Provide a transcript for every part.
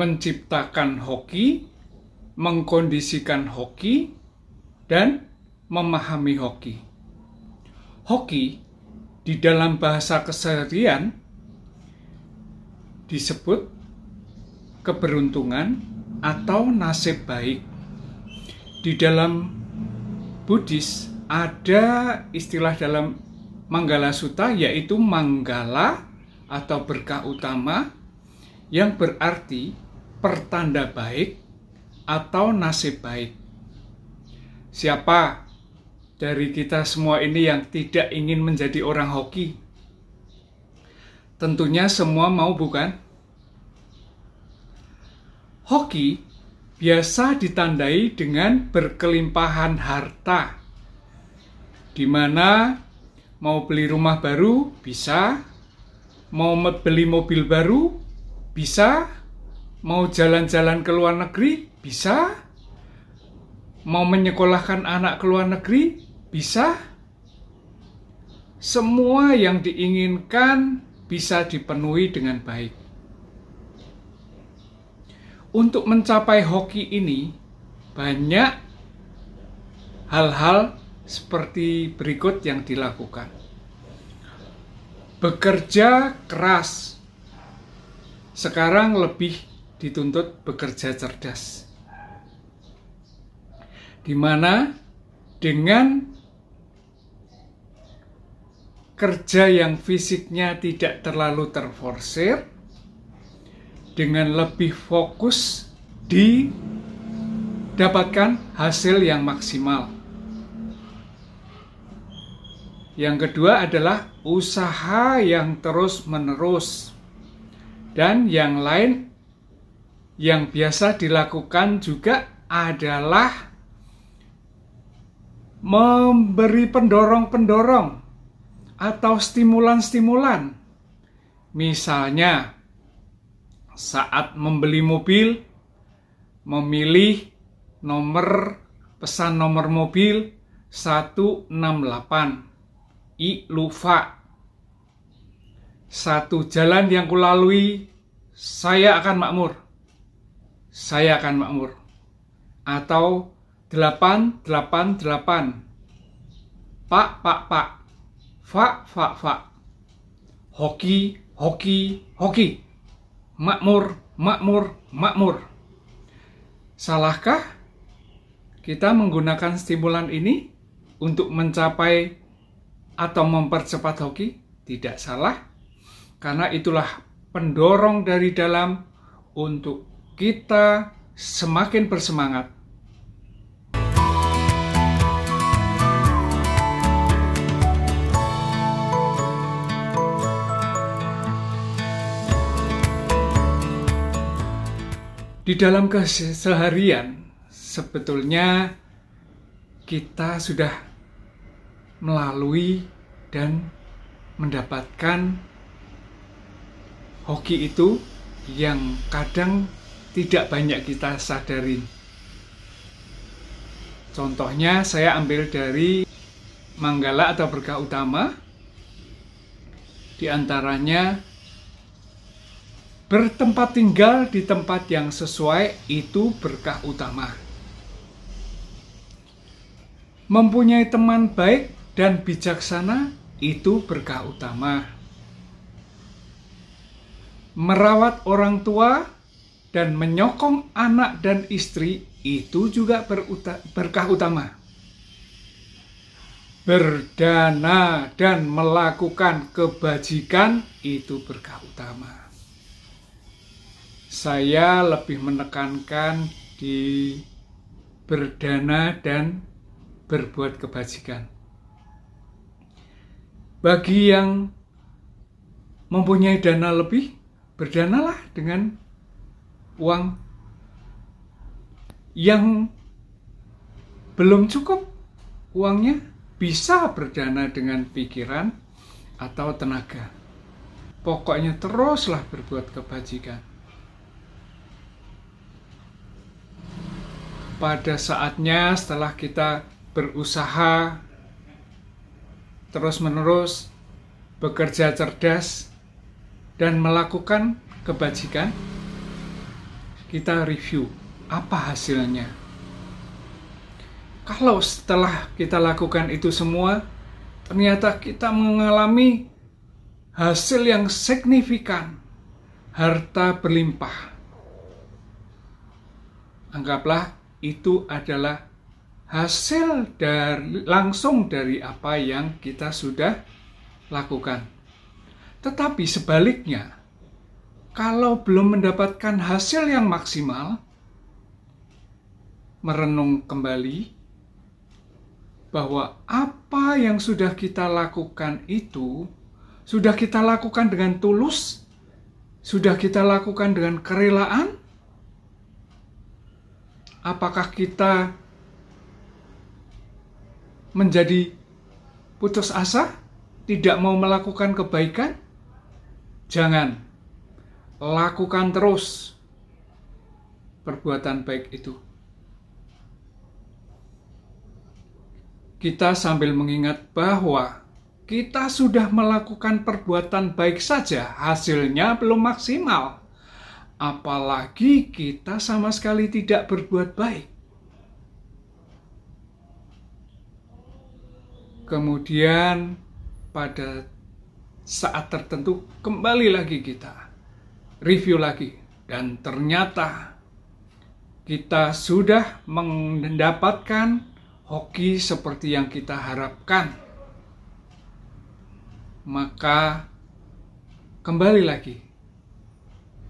menciptakan hoki, mengkondisikan hoki, dan memahami hoki. Hoki di dalam bahasa keseharian disebut keberuntungan atau nasib baik. Di dalam Buddhis ada istilah dalam Manggala Sutta yaitu Manggala atau berkah utama yang berarti pertanda baik atau nasib baik. Siapa dari kita semua ini yang tidak ingin menjadi orang hoki? Tentunya semua mau bukan? Hoki biasa ditandai dengan berkelimpahan harta, di mana mau beli rumah baru bisa, mau beli mobil baru bisa, mau jalan-jalan ke luar negeri bisa, mau menyekolahkan anak ke luar negeri bisa. Semua yang diinginkan bisa dipenuhi dengan baik. Untuk mencapai hoki ini, banyak hal-hal seperti berikut yang dilakukan. Bekerja keras. Sekarang lebih dituntut bekerja cerdas. Di mana dengan kerja yang fisiknya tidak terlalu terforsir, dengan lebih fokus didapatkan hasil yang maksimal. Yang kedua adalah usaha yang terus-menerus, dan yang lain yang biasa dilakukan juga adalah memberi pendorong-pendorong atau stimulan-stimulan. Misalnya, saat membeli mobil, memilih nomor pesan nomor mobil 168 I Lufa. Satu jalan yang kulalui, saya akan makmur. Saya akan makmur. Atau 888 Pak, pak, pak. Fa, fa, fa. Hoki, hoki, hoki makmur, makmur, makmur. Salahkah kita menggunakan stimulan ini untuk mencapai atau mempercepat hoki? Tidak salah, karena itulah pendorong dari dalam untuk kita semakin bersemangat. Di dalam keseharian, sebetulnya kita sudah melalui dan mendapatkan hoki itu yang kadang tidak banyak kita sadarin. Contohnya saya ambil dari Manggala atau berkah utama. Di antaranya Bertempat tinggal di tempat yang sesuai itu berkah utama. Mempunyai teman baik dan bijaksana itu berkah utama. Merawat orang tua dan menyokong anak dan istri itu juga berkah utama. Berdana dan melakukan kebajikan itu berkah utama saya lebih menekankan di berdana dan berbuat kebajikan. Bagi yang mempunyai dana lebih, berdanalah dengan uang yang belum cukup uangnya bisa berdana dengan pikiran atau tenaga. Pokoknya teruslah berbuat kebajikan. pada saatnya setelah kita berusaha terus-menerus bekerja cerdas dan melakukan kebajikan kita review apa hasilnya. Kalau setelah kita lakukan itu semua, ternyata kita mengalami hasil yang signifikan, harta berlimpah. Anggaplah itu adalah hasil dari langsung dari apa yang kita sudah lakukan. Tetapi sebaliknya, kalau belum mendapatkan hasil yang maksimal, merenung kembali bahwa apa yang sudah kita lakukan itu sudah kita lakukan dengan tulus, sudah kita lakukan dengan kerelaan. Apakah kita menjadi putus asa, tidak mau melakukan kebaikan? Jangan lakukan terus perbuatan baik itu. Kita sambil mengingat bahwa kita sudah melakukan perbuatan baik saja, hasilnya belum maksimal. Apalagi kita sama sekali tidak berbuat baik. Kemudian pada saat tertentu kembali lagi kita review lagi dan ternyata kita sudah mendapatkan hoki seperti yang kita harapkan. Maka kembali lagi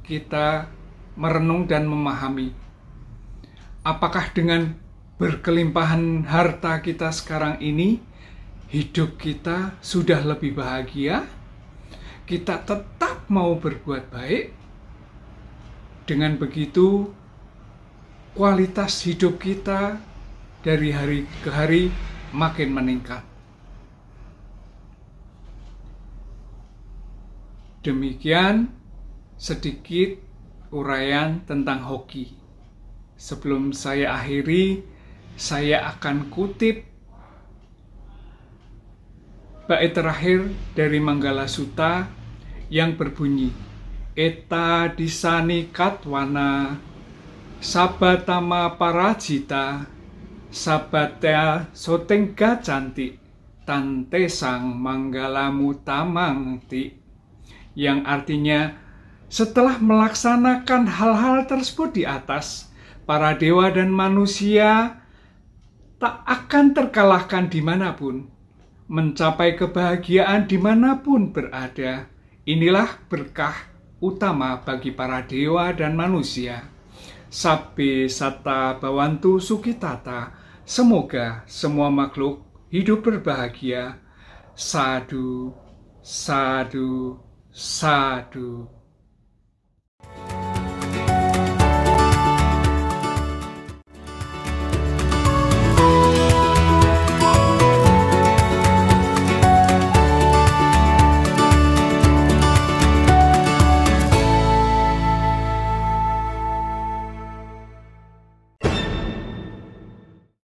kita merenung dan memahami apakah dengan berkelimpahan harta kita sekarang ini hidup kita sudah lebih bahagia, kita tetap mau berbuat baik. Dengan begitu, kualitas hidup kita dari hari ke hari makin meningkat. Demikian sedikit uraian tentang hoki. Sebelum saya akhiri, saya akan kutip bait terakhir dari Manggala Sutta yang berbunyi Eta disani katwana sabatama parajita sabatea sotengga cantik tante sang manggalamu tamangti yang artinya setelah melaksanakan hal-hal tersebut di atas para dewa dan manusia tak akan terkalahkan di mana pun mencapai kebahagiaan di mana pun berada. Inilah berkah utama bagi para dewa dan manusia. Sabe Sata Bawantu Sukitata, semoga semua makhluk hidup berbahagia. Sadu, sadu, sadu.